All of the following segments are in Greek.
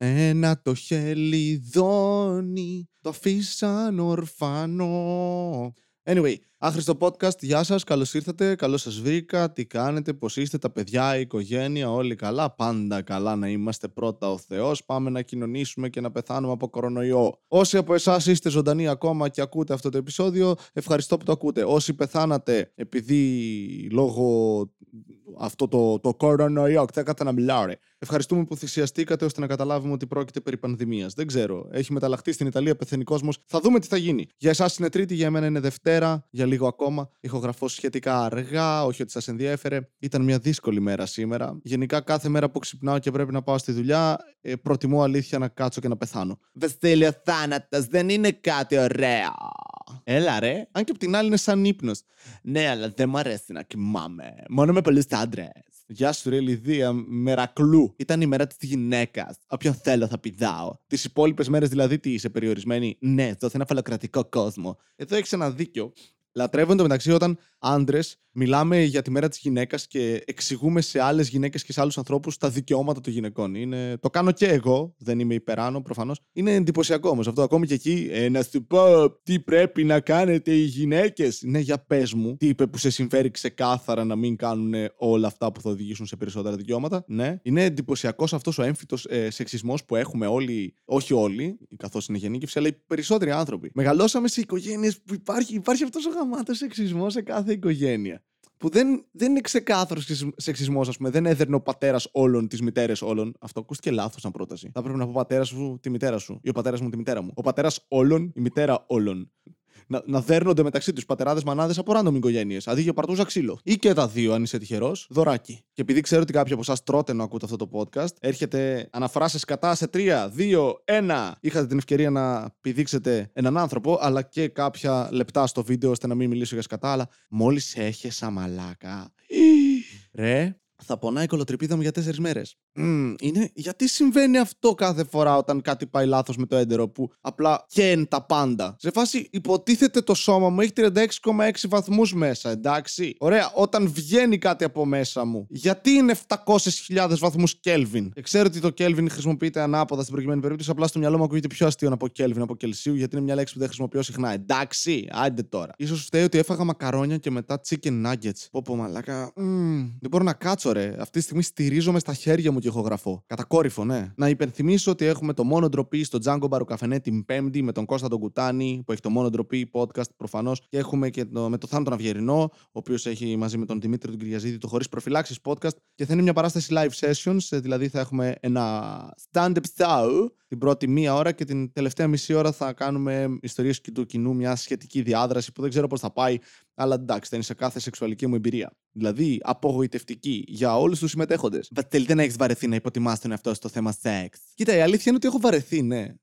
Ένα το χελιδόνι το αφήσαν ορφανό. Anyway, άχρηστο podcast, γεια σας, καλώς ήρθατε, καλώς σας βρήκα, τι κάνετε, πώς είστε, τα παιδιά, η οικογένεια, όλοι καλά, πάντα καλά να είμαστε πρώτα ο Θεός, πάμε να κοινωνήσουμε και να πεθάνουμε από κορονοϊό. Όσοι από εσάς είστε ζωντανοί ακόμα και ακούτε αυτό το επεισόδιο, ευχαριστώ που το ακούτε. Όσοι πεθάνατε επειδή λόγω αυτό το, το κορονοϊό, ξέχατε να μιλάω, ρε. Ευχαριστούμε που θυσιαστήκατε ώστε να καταλάβουμε ότι πρόκειται περί πανδημίας. Δεν ξέρω. Έχει μεταλλαχτεί στην Ιταλία, πεθαίνει κόσμος. Θα δούμε τι θα γίνει. Για εσάς είναι Τρίτη, για μένα είναι Δευτέρα, για λίγο ακόμα. Ηχογραφώ σχετικά αργά, όχι ότι σας ενδιέφερε. Ήταν μια δύσκολη μέρα σήμερα. Γενικά, κάθε μέρα που ξυπνάω και πρέπει να πάω στη δουλειά, ε, προτιμώ αλήθεια να κάτσω και να πεθάνω. Βεστέλιο θάνατος, δεν είναι κάτι ωραίο. Έλα ρε. Αν και απ' την άλλη είναι σαν ύπνος. Ναι, αλλά δεν μου αρέσει να κοιμάμαι. Μόνο με πολλούς άντρες. Γεια σου, ρε Λιδία, μερακλού. Ήταν η μέρα της γυναίκας. Όποιον θέλω θα πηδάω. Τις υπόλοιπες μέρες δηλαδή τις είσαι περιορισμένη. Ναι, δώσε ένα φαλοκρατικό κόσμο. Εδώ έχεις ένα δίκιο. Λατρεύονται μεταξύ όταν άντρες μιλάμε για τη μέρα της γυναίκας και εξηγούμε σε άλλες γυναίκες και σε άλλους ανθρώπους τα δικαιώματα των γυναικών. Είναι... Το κάνω και εγώ, δεν είμαι υπεράνω προφανώς. Είναι εντυπωσιακό όμως αυτό. Ακόμη και εκεί, ε, να σου πω τι πρέπει να κάνετε οι γυναίκες. Ναι, για πες μου, τι είπε που σε συμφέρει ξεκάθαρα να μην κάνουν όλα αυτά που θα οδηγήσουν σε περισσότερα δικαιώματα. Ναι, είναι εντυπωσιακός αυτός ο έμφυτος ε, σεξισμός που έχουμε όλοι, όχι όλοι, καθώς είναι γενίκευση, αλλά οι περισσότεροι άνθρωποι. Μεγαλώσαμε σε οικογένειες που υπάρχει, υπάρχει αυτός ο γαμάτος σεξισμός σε κάθε οικογένεια που δεν, δεν είναι ξεκάθαρος σεξισμός, ας πούμε. Δεν έδερνε ο πατέρας όλων τις μητέρες όλων. Αυτό ακούστηκε λάθος σαν πρόταση. Θα πρέπει να πω πατέρας σου τη μητέρα σου ή ο πατέρας μου τη μητέρα μου. Ο πατέρας όλων, η μητέρα όλων να, να δέρνονται μεταξύ τους πατεράδες μανάδες από random οικογένειες. Αντί για παρτούζα ξύλο. Ή και τα δύο, αν είσαι τυχερός, δωράκι. Και επειδή ξέρω ότι κάποιοι από εσάς τρώτε να ακούτε αυτό το podcast, έρχεται αναφράσεις κατά σε 3, 2, 1. Είχατε την ευκαιρία να πηδήξετε έναν άνθρωπο, αλλά και κάποια λεπτά στο βίντεο ώστε να μην μιλήσω για σκατά. Αλλά μόλις έχεσα μαλάκα. Ρε, θα πονάει η κολοτρυπίδα μου για τέσσερις μέρες. Mm, είναι γιατί συμβαίνει αυτό κάθε φορά όταν κάτι πάει λάθος με το έντερο που απλά καίν τα πάντα; Σε φάση υποτίθεται το σώμα μου έχει 36,6 βαθμούς μέσα, εντάξει; Ωραία, όταν βγαίνει κάτι από μέσα μου, γιατί είναι 700.000 βαθμούς Kelvin; Και ξέρω ότι το Kelvin χρησιμοποιείται ανάποδα στην προκειμένη περίπτωση, απλά στο μυαλό μου ακούγεται πιο αστείο να πω Kelvin από Κελσίου, γιατί είναι μια λέξη που δεν χρησιμοποιώ συχνά. Εντάξει, άντε τώρα. σω φταίει ότι έφαγα μακαρόνια και μετά chicken nuggets. Πω πω μαλάκα. Mm, δεν μπορώ να κάτσω, ρε. Αυτή τη στιγμή στηρίζομαι στα χέρια μου και ηχογραφώ. Κατακόρυφο, ναι. Να υπενθυμίσω ότι έχουμε το μόνο ντροπή στο Django Μπαρουκαφενέ την Πέμπτη με τον Κώστα τον Κουτάνη, που έχει το μόνο ντροπή podcast προφανώς. Και έχουμε και το, με το Θάνο τον Αυγερινό, ο οποίος έχει μαζί με τον Δημήτρη τον Κυριαζίδη το Χωρίς Προφυλάξεις podcast. Και θα είναι μια παράσταση live sessions, ε, δηλαδή θα έχουμε ένα stand-up show την πρώτη μία ώρα και την τελευταία μισή ώρα θα κάνουμε ιστορίες του κοινού, μια σχετική διάδραση που δεν ξέρω πώς θα πάει, αλλά εντάξει, θα είναι σε κάθε σεξουαλική μου εμπειρία. Δηλαδή, απογοητευτική για όλους τους συμμετέχοντες. Βατέλ, δεν έχεις βαρεθεί να υποτιμάς τον εαυτό στο θέμα σεξ. Κοίτα, η αλήθεια είναι ότι έχω βαρεθεί, ναι.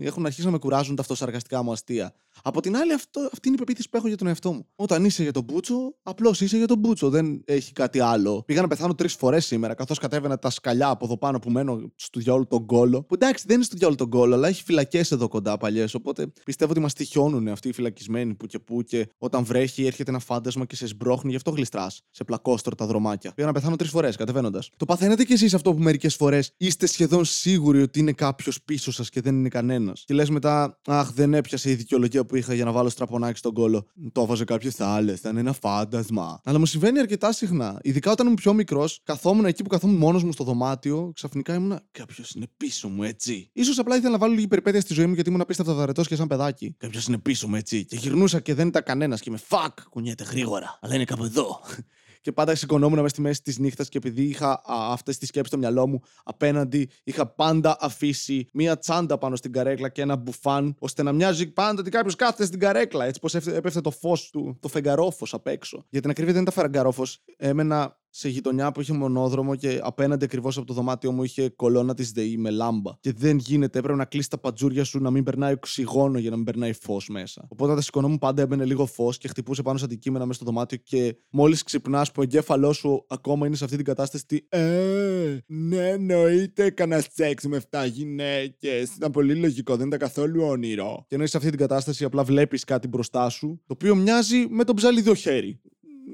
Έχουν αρχίσει να με κουράζουν τα αυτοσαρκαστικά μου αστεία. Από την άλλη, αυτό, αυτή είναι η πεποίθηση που έχω για τον εαυτό μου. Όταν είσαι για τον Μπούτσο, απλώς είσαι για τον Μπούτσο. Δεν έχει κάτι άλλο. Πήγα να πεθάνω τρεις φορές σήμερα, καθώς κατέβαινα τα σκαλιά από εδώ πάνω που μένω στο διάολο τον κόλο. Που εντάξει, δεν είναι στο διάολο τον κόλο, αλλά έχει φυλακές εδώ κοντά παλιές. Οπότε πιστεύω ότι μας τυχιώνουν αυτοί οι φυλακισμένοι που και που και όταν βρέχει έρχεται ένα φάντασμα και σε σμπρώχνει, γι' αυτό γλιστράς σε πλακόστρο τα δρομάκια. Πήγα να πεθάνω τρεις φορές κατεβαίνοντας. Το παθαίνετε κι εσείς αυτό που μερικές φορές είστε σχεδόν σίγουροι ότι είναι κάποιος πίσω σας και δεν είναι κανένας; Και λες μετά, Αχ, δεν έπιασε η δικαιολογία που είχα για να βάλω στραπονάκι στον κόλο. Το έβαζε κάποιε άλλε, ήταν ένα φάντασμα. Αλλά μου συμβαίνει αρκετά συχνά. Ειδικά όταν ήμουν πιο μικρός, καθόμουν εκεί που καθόμουν μόνος μου στο δωμάτιο, ξαφνικά ήμουν Κάποιος είναι πίσω μου, έτσι. σω απλά ήθελα να βάλω λίγη περιπέτεια στη ζωή μου γιατί ήμουν απίστευτα βαρετό και σαν παιδάκι. Κάποιος είναι πίσω μου, έτσι. Και γυρνούσα και δεν ήταν κανένας και με fuck, κουνιέται γρήγορα. Αλλά είναι κάπου εδώ και πάντα σηκωνόμουν μέσα στη μέση της νύχτας και επειδή είχα αυτές τις σκέψεις στο μυαλό μου απέναντι, είχα πάντα αφήσει μία τσάντα πάνω στην καρέκλα και ένα μπουφάν, ώστε να μοιάζει πάντα ότι κάποιος κάθεται στην καρέκλα. Έτσι πως έπεφτε το φως του, το φεγγαρόφος απ' έξω. Για την ακρίβεια δεν ήταν φεγγαρόφος. Έμενα σε γειτονιά που είχε μονόδρομο και απέναντι ακριβώς από το δωμάτιό μου είχε κολόνα της ΔΕΗ με λάμπα. Και δεν γίνεται, έπρεπε να κλείσει τα πατζούρια σου να μην περνάει οξυγόνο για να μην περνάει φως μέσα. Οπότε τα σηκωνόμουν πάντα έμπαινε λίγο φως και χτυπούσε πάνω σε αντικείμενα μέσα στο δωμάτιο και μόλις ξυπνάς που ο εγκέφαλός σου ακόμα είναι σε αυτή την κατάσταση. Τι, ε, ναι, εννοείται έκανα σεξ με 7 γυναίκες. Ήταν πολύ λογικό, δεν ήταν καθόλου όνειρο. Και ενώ είσαι σε αυτή την κατάσταση απλά βλέπεις κάτι μπροστά σου, το οποίο μοιάζει με τον ψαλιδό χέρι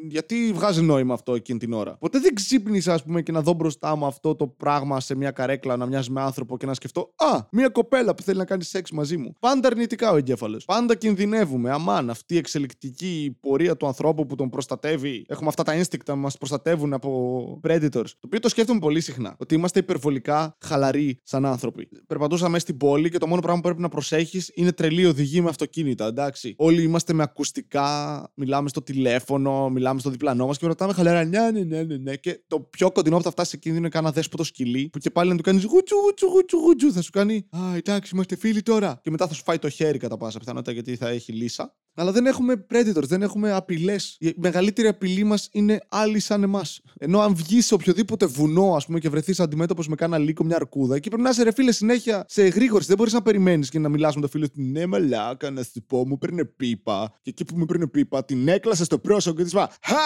γιατί βγάζει νόημα αυτό εκείνη την ώρα; Ποτέ δεν ξύπνησα, ας πούμε, και να δω μπροστά μου αυτό το πράγμα σε μια καρέκλα να μοιάζει με άνθρωπο και να σκεφτώ Α, μια κοπέλα που θέλει να κάνει σεξ μαζί μου. Πάντα αρνητικά ο εγκέφαλος. Πάντα κινδυνεύουμε. Αμάν, αυτή η εξελικτική πορεία του ανθρώπου που τον προστατεύει. Έχουμε αυτά τα instinct να μας προστατεύουν από predators. Το οποίο το σκέφτομαι πολύ συχνά. Ότι είμαστε υπερβολικά χαλαροί σαν άνθρωποι. Περπατούσαμε στην πόλη και το μόνο πράγμα που πρέπει να προσέχεις είναι τρελή οδηγή με αυτοκίνητα. Εντάξει. Όλοι είμαστε με ακουστικά, μιλάμε στο τηλέφωνο, μιλάμε στο διπλανό μας και ρωτάμε χαλαρά. Ναι, ναι, ναι, ναι, ναι. Και το πιο κοντινό που θα φτάσει σε κίνδυνο είναι κανένα δέσποτο σκυλί που και πάλι να του κάνεις γουτσου, γουτσου, γουτσου, γουτσου. Θα σου κάνει Α, εντάξει, είμαστε φίλοι τώρα. Και μετά θα σου φάει το χέρι κατά πάσα πιθανότητα γιατί θα έχει λύσα. Αλλά δεν έχουμε predators, δεν έχουμε απειλές. Η μεγαλύτερη απειλή μας είναι άλλοι σαν εμάς. Ενώ αν βγεις σε οποιοδήποτε βουνό, ας πούμε, και βρεθείς αντιμέτωπος με κάνα λύκο, μια αρκούδα, εκεί πρέπει να είσαι ρε φίλε συνέχεια σε γρήγορη. Δεν μπορείς να περιμένεις και να μιλάς με το φίλο του. Ναι, μαλάκα, να σου πω, μου παίρνει πίπα. Και εκεί που μου παίρνει πίπα, την έκλασες στο πρόσωπο και της είπα Χα!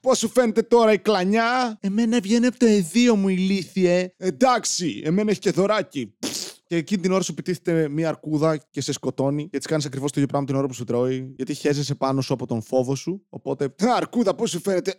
Πώς σου φαίνεται τώρα η κλανιά! Εμένα βγαίνει από το εδίο μου ηλίθιε. Εντάξει, εμένα έχει και δωράκι. Και εκείνη την ώρα σου πετύχεται μια αρκούδα και σε σκοτώνει και τη κάνεις ακριβώς το ίδιο πράγμα την ώρα που σου τρώει. Γιατί χέζεσαι πάνω σου από τον φόβο σου. Οπότε, αρκούδα, πώς σου φαίνεται;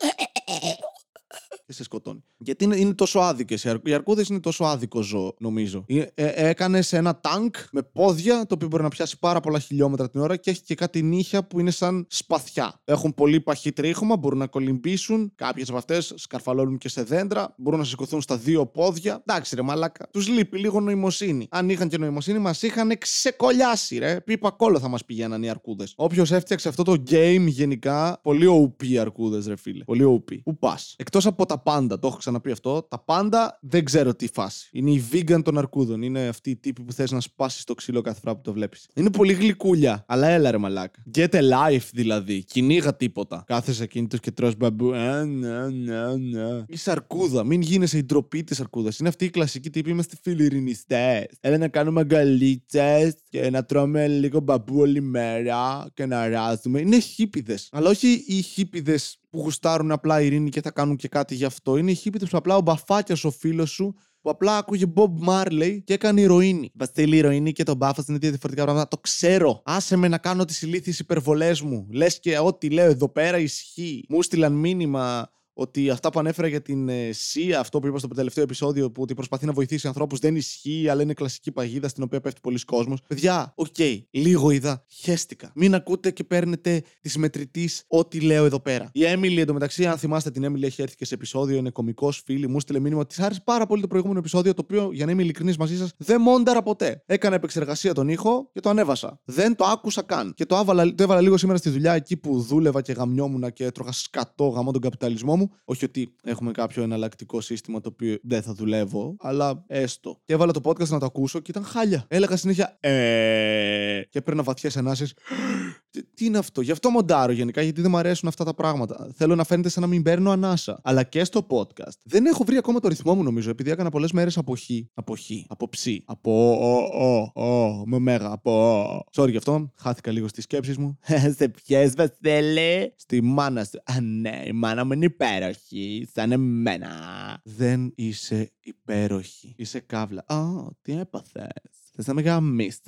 Και σε σκοτώνει. Γιατί είναι, είναι τόσο άδικες. Οι αρκούδες είναι τόσο άδικο ζώο, νομίζω. Ε, ε, Έκανες ένα τάγκ με πόδια, το οποίο μπορεί να πιάσει πάρα πολλά χιλιόμετρα την ώρα και έχει και κάτι νύχια που είναι σαν σπαθιά. Έχουν πολύ παχύ τρίχωμα, μπορούν να κολυμπήσουν. Κάποιες από αυτές σκαρφαλώνουν και σε δέντρα, μπορούν να σηκωθούν στα δύο πόδια. Εντάξει, ρε μαλάκα. Τους λείπει λίγο νοημοσύνη. Αν είχαν και νοημοσύνη, μας είχαν ξεκολλιάσει, ρε. Πίπα κόλλο θα μας πηγαίναν οι αρκούδες. Όποιος έφτιαξε αυτό το game γενικά, πολύ OP οι αρκούδες, ρε φίλε. Πολύ OP. Πού πα. Εκτός από τα πάντα, το έχω ξαναπεί αυτό. Τα πάντα δεν ξέρω τι φάση. Είναι η vegan των αρκούδων. Είναι αυτή η τύπη που θες να σπάσεις το ξύλο κάθε φορά που το βλέπεις. Είναι πολύ γλυκούλια. Αλλά έλα ρε μαλάκα. Get a life δηλαδή. Κυνήγα τίποτα. Κάθεσαι κινητό και τρώ μπαμπού. Α, ναι, ναι, ναι. Είσαι αρκούδα. Μην γίνεσαι η ντροπή της αρκούδας. Είναι αυτή η κλασική τύπη. Είμαστε φιλιρινιστές. Έλα να κάνουμε αγκαλίτσε και να τρώμε λίγο μπαμπού όλη μέρα και να ράζουμε. Είναι χίπιδε. Αλλά όχι οι χίπιδε που γουστάρουν απλά ειρήνη και θα κάνουν και κάτι γι' αυτό. Είναι οι χίπηδες που απλά ο μπαφάκιας ο φίλος σου που απλά άκουγε Bob Marley και έκανε ηρωίνη. Βασίλη, η ηρωίνη και τον μπάφα είναι δύο διαφορετικά πράγματα. Το ξέρω. Άσε με να κάνω τις ηλίθιες υπερβολές μου. Λες και ό,τι λέω εδώ πέρα ισχύει. Μου στείλαν μήνυμα ότι αυτά που ανέφερα για την ε, Sia, αυτό που είπα στο τελευταίο επεισόδιο, που ότι προσπαθεί να βοηθήσει ανθρώπους, δεν ισχύει, αλλά είναι κλασική παγίδα στην οποία πέφτει πολλοί κόσμος. Παιδιά, OK, okay, λίγο είδα, χέστηκα. Μην ακούτε και παίρνετε τη μετρητής ό,τι λέω εδώ πέρα. Η Έμιλι, εντωμεταξύ, αν θυμάστε την Έμιλι, έχει έρθει και σε επεισόδιο, είναι κωμικός φίλη, μου στείλε μήνυμα ότι της άρεσε πάρα πολύ το προηγούμενο επεισόδιο, το οποίο, για να είμαι ειλικρινής μαζί σας, δεν μόνταρα ποτέ. Έκανα επεξεργασία τον ήχο και το ανέβασα. Δεν το άκουσα καν. Και το, άβαλα, το έβαλα λίγο σήμερα στη δουλειά εκεί που δούλευα και γαμιόμουν και έτρωγα σκατό γαμώ τον καπιταλισμό μου. Όχι ότι έχουμε κάποιο εναλλακτικό σύστημα το οποίο δεν θα δουλεύω, αλλά έστω. Και έβαλα το podcast να το ακούσω και ήταν χάλια. Έλεγα συνέχεια Ε. Και έπαιρνα βαθιές ενάσεις. Τι είναι αυτό, γι' αυτό μοντάρω γενικά, γιατί δεν μου αρέσουν αυτά τα πράγματα. Θέλω να φαίνεται σαν να μην παίρνω ανάσα. Αλλά και στο podcast. Δεν έχω βρει ακόμα το ρυθμό μου, νομίζω, επειδή έκανα πολλές μέρες από χ. Από χ. Από ψ. Από ο, ο, ο, με μέγα. Από. Sorry γι' αυτό. Χάθηκα λίγο στις σκέψεις μου. Σε ποιε, Βασίλη. Στη μάνα σου. Α, ναι, η μάνα μου είναι υπέροχη. Σαν εμένα. Δεν είσαι υπέροχη. Είσαι καύλα. Α, τι έπαθες; Θες να με γαμίσεις.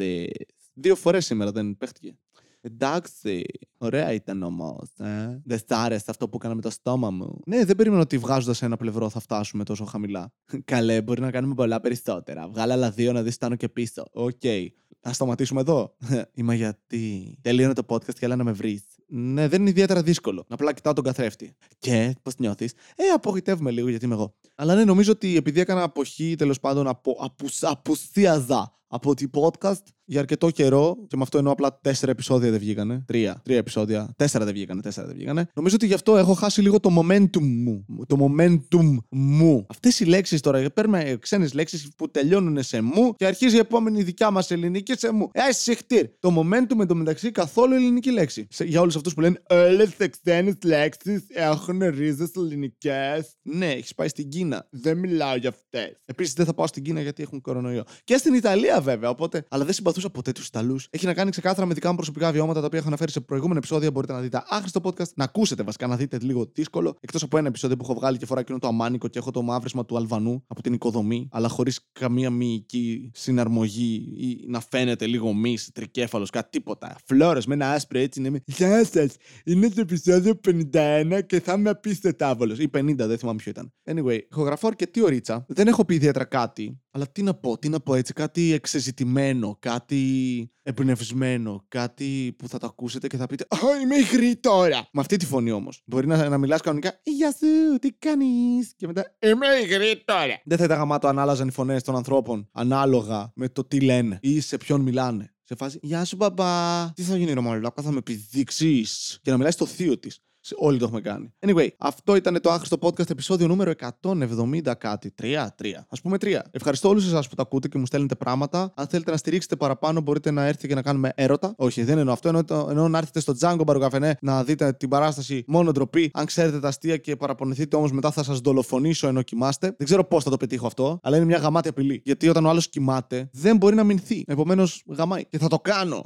Δύο φορές σήμερα δεν παίχτηκε. Εντάξει, ωραία ήταν όμως. Ε. Δεν σ' άρεσε αυτό που έκανα με το στόμα μου. Ναι, δεν περίμενα ότι βγάζοντας ένα πλευρό θα φτάσουμε τόσο χαμηλά. Καλέ, μπορεί να κάνουμε πολλά περισσότερα. Βγάλε άλλα δύο να δεις πάνω και πίσω. OK. Okay. Θα σταματήσουμε εδώ; Είμαι γιατί. Τελείωνε το podcast και έλα να με βρεις. Ναι, δεν είναι ιδιαίτερα δύσκολο. Απλά κοιτάω τον καθρέφτη. Και πώς νιώθεις; Ε, απογοητεύομαι λίγο γιατί είμαι εγώ. Αλλά ναι, νομίζω ότι επειδή έκανα αποχή τέλος πάντων απο, απουσ, απουσίαζα από την podcast για αρκετό καιρό, και με αυτό εννοώ απλά τέσσερα επεισόδια δεν βγήκανε. Τρία, τρία επεισόδια. Τέσσερα δεν βγήκανε, τέσσερα δεν βγήκανε. Νομίζω ότι γι' αυτό έχω χάσει λίγο το momentum μου. Το momentum μου. Αυτές οι λέξεις τώρα, παίρνουμε ξένες λέξεις που τελειώνουν σε μου και αρχίζει η επόμενη δικιά μας ελληνική σε μου. Ε, σιχτίρ. Το momentum εντωμεταξύ καθόλου ελληνική λέξη. Σε, για όλους αυτούς που λένε Όλες τις ξένες λέξεις έχουν ρίζες ελληνικές. Ναι, έχεις πάει στην Κίνα. Δεν μιλάω για αυτές. Επίσης δεν θα πάω στην Κίνα γιατί έχουν κορονοϊό. Και στην Ιταλία βέβαια, οπότε. Αλλά δεν συμπαθούσα ποτέ τους Ιταλούς. Έχει να κάνει ξεκάθαρα με δικά μου προσωπικά βιώματα τα οποία έχω αναφέρει σε προηγούμενα επεισόδια. Μπορείτε να δείτε άχρηστο podcast, να ακούσετε βασικά, να δείτε λίγο δύσκολο. Εκτός από ένα επεισόδιο που έχω βγάλει και φορά εκείνο το αμάνικο και έχω το μαύρισμα του Αλβανού από την οικοδομή, αλλά χωρίς καμία μυϊκή συναρμογή ή να φαίνεται λίγο μη, τρικέφαλος, κάτι τίποτα. Φλόρες με ένα άσπρο έτσι είναι. Γεια σας, είναι το επεισόδιο 51 και θα είμαι απίστευτα άβολος. Ή 50, δεν θυμάμαι ποιο ήταν. Anyway, ηχογραφώ αρκετή ωρίτσα. Δεν έχω πει ιδιαίτερα κάτι, αλλά τι να πω, τι να πω έτσι, κάτι εξεζητημένο, κάτι εμπνευσμένο, κάτι που θα το ακούσετε και θα πείτε Α, είμαι υγρή τώρα. Με αυτή τη φωνή όμως. Μπορεί να, να μιλάς κανονικά Γεια σου, τι κάνεις. Και μετά Είμαι υγρή τώρα. Δεν θα ήταν γαμάτο αν άλλαζαν οι φωνές των ανθρώπων ανάλογα με το τι λένε ή σε ποιον μιλάνε. Σε φάση Γεια σου, μπαμπά. Τι θα γίνει, Ρωμαλάκα, θα με επιδείξεις. Και να μιλάει στο θείο της. Όλοι το έχουμε κάνει. Anyway, αυτό ήταν το άχρηστο podcast επεισόδιο νούμερο 170 κάτι. 3, 3. Α πούμε 3. Ευχαριστώ όλους εσάς που τα ακούτε και μου στέλνετε πράγματα. Αν θέλετε να στηρίξετε παραπάνω, μπορείτε να έρθετε και να κάνουμε έρωτα. Όχι, δεν εννοώ αυτό. Εννοώ, εννοώ να έρθετε στο Django Μπαρουκαφενέ να δείτε την παράσταση μόνο ντροπή. Αν ξέρετε τα αστεία και παραπονηθείτε όμως μετά θα σας δολοφονήσω ενώ κοιμάστε. Δεν ξέρω πώς θα το πετύχω αυτό, αλλά είναι μια γαμάτη απειλή. Γιατί όταν ο άλλος κοιμάται, δεν μπορεί να μηνθεί. Επομένως, γαμάει. Και θα το κάνω.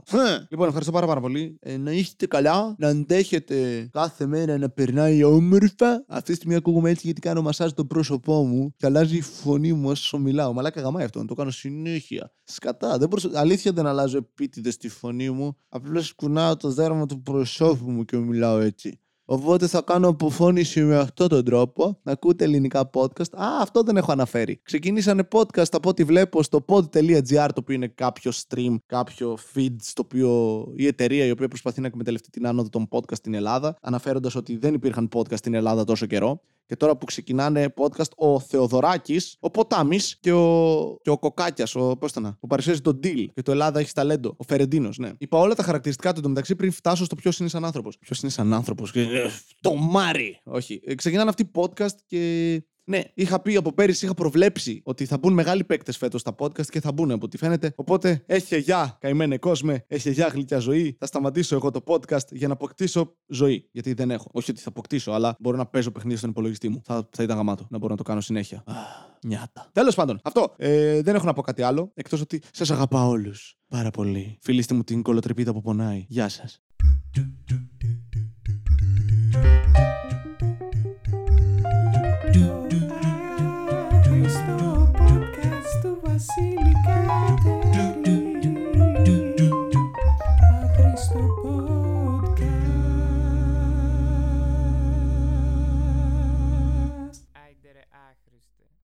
Λοιπόν, ευχαριστώ πάρα, πάρα πολύ. Ε, να είστε καλά, να αντέχετε κάθε μέρα να περνάει όμορφα. Αυτή τη στιγμή ακούγομαι έτσι γιατί κάνω μασάζ το πρόσωπό μου και αλλάζει η φωνή μου όσο μιλάω. Μαλάκα γαμάει αυτό, να το κάνω συνέχεια. Σκατά. Δεν μπορούσα... Αλήθεια δεν αλλάζω επίτηδες τη φωνή μου. Απλώς κουνάω το δέρμα του προσώπου μου και μιλάω έτσι. Οπότε θα κάνω αποφώνηση με αυτόν τον τρόπο. Να ακούτε ελληνικά podcast. Α, αυτό δεν έχω αναφέρει. Ξεκινήσανε podcast από ό,τι βλέπω στο pod.gr, το οποίο είναι κάποιο stream, κάποιο feed, στο οποίο η εταιρεία η οποία προσπαθεί να εκμεταλλευτεί την άνοδο των podcast στην Ελλάδα, αναφέροντας ότι δεν υπήρχαν podcast στην Ελλάδα τόσο καιρό. Και τώρα που ξεκινάνε podcast ο Θεοδωράκης, ο Ποτάμι και ο, και ο Κοκάκιας, ο, πώς ήταν, που παρουσιάζει τον Deal και το Ελλάδα έχει ταλέντο. Ο Φερεντίνος, ναι. Είπα όλα τα χαρακτηριστικά του εντωμεταξύ πριν φτάσω στο ποιος είναι σαν άνθρωπος. Ποιος είναι σαν άνθρωπος. Το Μάρι! Όχι. Ε, ξεκινάνε αυτοί podcast και ναι, είχα πει από πέρυσι, είχα προβλέψει ότι θα μπουν μεγάλοι παίκτες φέτος στα podcast και θα μπουν από ό,τι φαίνεται. Οπότε, έχει γεια, καημένε κόσμε, έχει γεια, γλυκιά ζωή. Θα σταματήσω εγώ το podcast για να αποκτήσω ζωή. Γιατί δεν έχω. Όχι ότι θα αποκτήσω, αλλά μπορώ να παίζω παιχνίδια στον υπολογιστή μου. Θα, θα ήταν γαμάτο να μπορώ να το κάνω συνέχεια. Νιάτα. Τέλος πάντων, αυτό. Ε, δεν έχω να πω κάτι άλλο. Εκτός ότι σας αγαπάω όλους πάρα πολύ. Φιλήστε μου την κολοτρεπίδα που πονάει. Γεια σας.